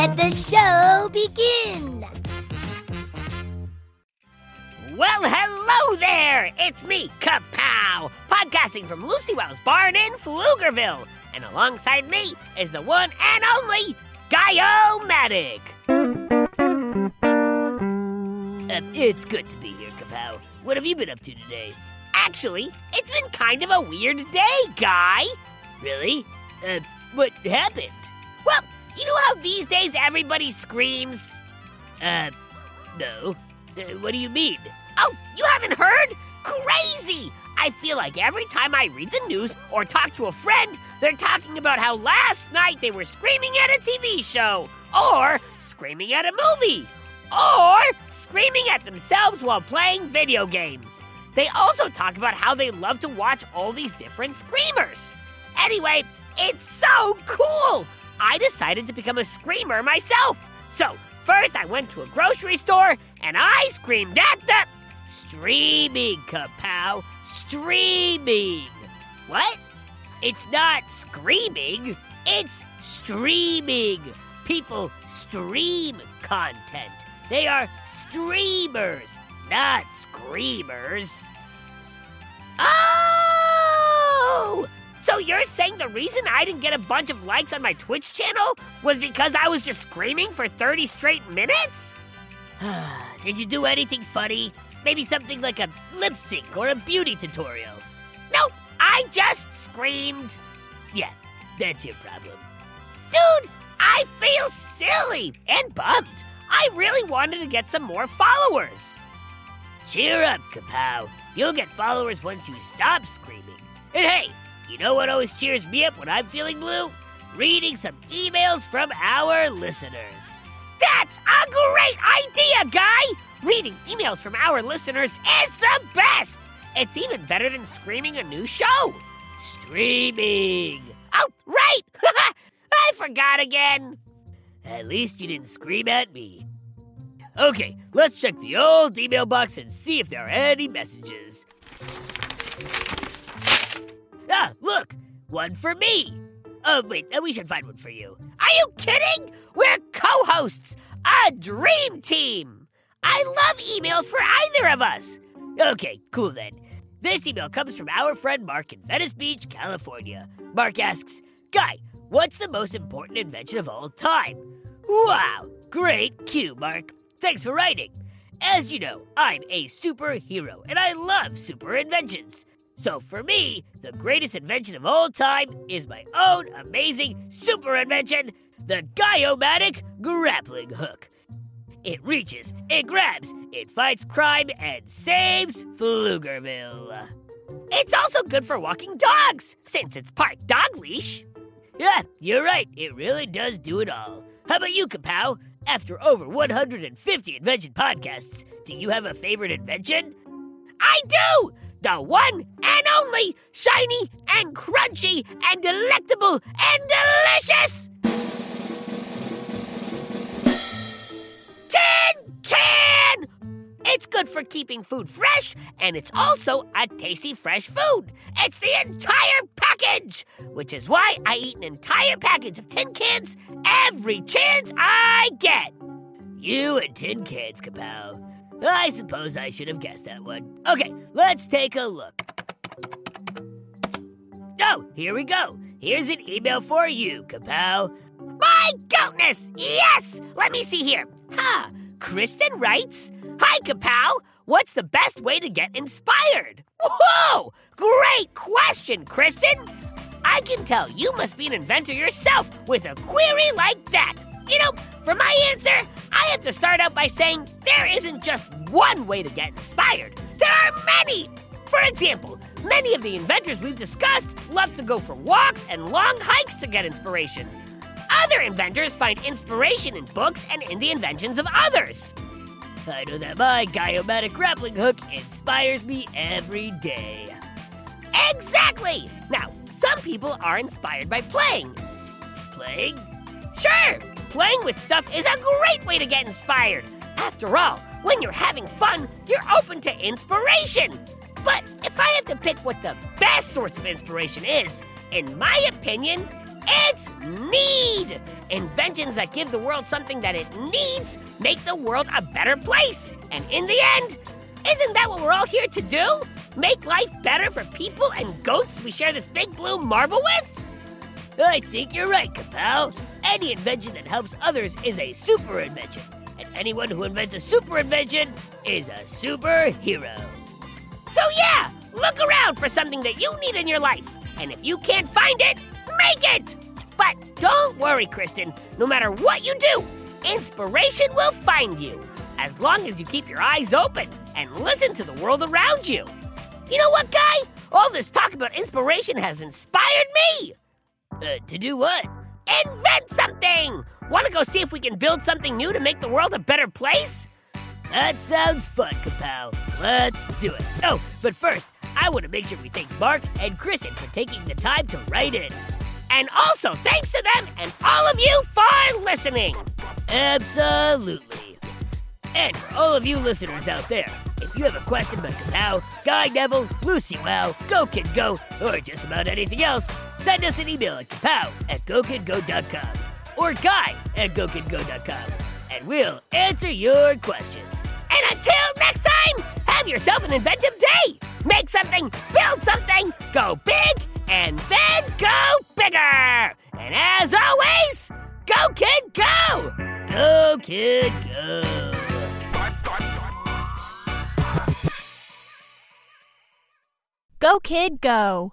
Let the show begin. Well, hello there! It's me, Kapow, podcasting from Lucy Wow's barn in Pflugerville. And alongside me is the one and only Guy-O-Matic. Uh, it's good to be here, Kapow. What have you been up to today? Actually, it's been kind of a weird day, Guy. Really? Uh, what happened? Well, you know how these days everybody screams? Uh, no. Uh, what do you mean? Oh, you haven't heard? Crazy! I feel like every time I read the news or talk to a friend, they're talking about how last night they were screaming at a TV show, or screaming at a movie, or screaming at themselves while playing video games. They also talk about how they love to watch all these different screamers. Anyway, it's so cool! I decided to become a screamer myself. So, first I went to a grocery store and I screamed at the streaming kapow, streaming. What? It's not screaming, it's streaming. People stream content. They are streamers, not screamers. Oh! So you're saying the reason I didn't get a bunch of likes on my Twitch channel was because I was just screaming for 30 straight minutes? Did you do anything funny? Maybe something like a lip sync or a beauty tutorial? Nope, I just screamed. Yeah, that's your problem. Dude, I feel silly and bummed. I really wanted to get some more followers. Cheer up, Kapow. You'll get followers once you stop screaming. And hey, you know what always cheers me up when I'm feeling blue? Reading some emails from our listeners. That's a great idea, Guy! Reading emails from our listeners is the best! It's even better than screaming a new show. Streaming. Oh, right! I forgot again. At least you didn't scream at me. Okay, let's check the old email box and see if there are any messages. Ah, look! One for me! Oh, wait, we should find one for you. Are you kidding? We're co hosts! A dream team! I love emails for either of us! Okay, cool then. This email comes from our friend Mark in Venice Beach, California. Mark asks, Guy, what's the most important invention of all time? Wow, great cue, Mark. Thanks for writing. As you know, I'm a superhero and I love super inventions. So for me, the greatest invention of all time is my own amazing super invention, the Guy-O-Matic grappling hook. It reaches, it grabs, it fights crime, and saves Pflugerville. It's also good for walking dogs, since it's part dog leash. Yeah, you're right, it really does do it all. How about you, Kapow? After over 150 invention podcasts, do you have a favorite invention? I do! The one and only shiny and crunchy and delectable and delicious Tin Can! It's good for keeping food fresh, and it's also a tasty fresh food. It's the entire package, which is why I eat an entire package of tin cans every chance I get. You and tin cans, Kapow. I suppose I should have guessed that one. Okay, let's take a look. Oh, here we go. Here's an email for you, Kapow. My goatness! Yes! Let me see here. Huh. Kristen writes Hi, Kapow. What's the best way to get inspired? Whoa! Great question, Kristen! I can tell you must be an inventor yourself with a query like that. You know, for my answer, I have to start out by saying there isn't just one way to get inspired. There are many. For example, many of the inventors we've discussed love to go for walks and long hikes to get inspiration. Other inventors find inspiration in books and in the inventions of others. I know that my Guy-O-Matic grappling hook inspires me every day. Exactly! Now, some people are inspired by playing. Playing? Sure! Playing with stuff is a great way to get inspired. After all, when you're having fun, you're open to inspiration. But if I have to pick what the best source of inspiration is, in my opinion, it's need! Inventions that give the world something that it needs make the world a better place. And in the end, isn't that what we're all here to do? Make life better for people and goats we share this big blue marble with? I think you're right, Kapow. Any invention that helps others is a super invention. And anyone who invents a super invention is a superhero. So, yeah, look around for something that you need in your life. And if you can't find it, make it! But don't worry, Kristen. No matter what you do, inspiration will find you. As long as you keep your eyes open and listen to the world around you. You know what, Guy? All this talk about inspiration has inspired me. Uh, to do what? Invent something! Want to go see if we can build something new to make the world a better place? That sounds fun, Kapow. Let's do it. Oh, but first, I want to make sure we thank Mark and Kristen for taking the time to write in. And also, thanks to them and all of you for listening. Absolutely. And for all of you listeners out there, if you have a question about Kapow, Guy Neville, Lucy Wow, Go Kid Go, or just about anything else, send us an email at kapow at gokidgo.com or guy at gokidgo.com, and we'll answer your questions. And until next time, have yourself an inventive day. Make something, build something, go big, and then go bigger. And as always, go kid go! Go kid go! Go, kid, go!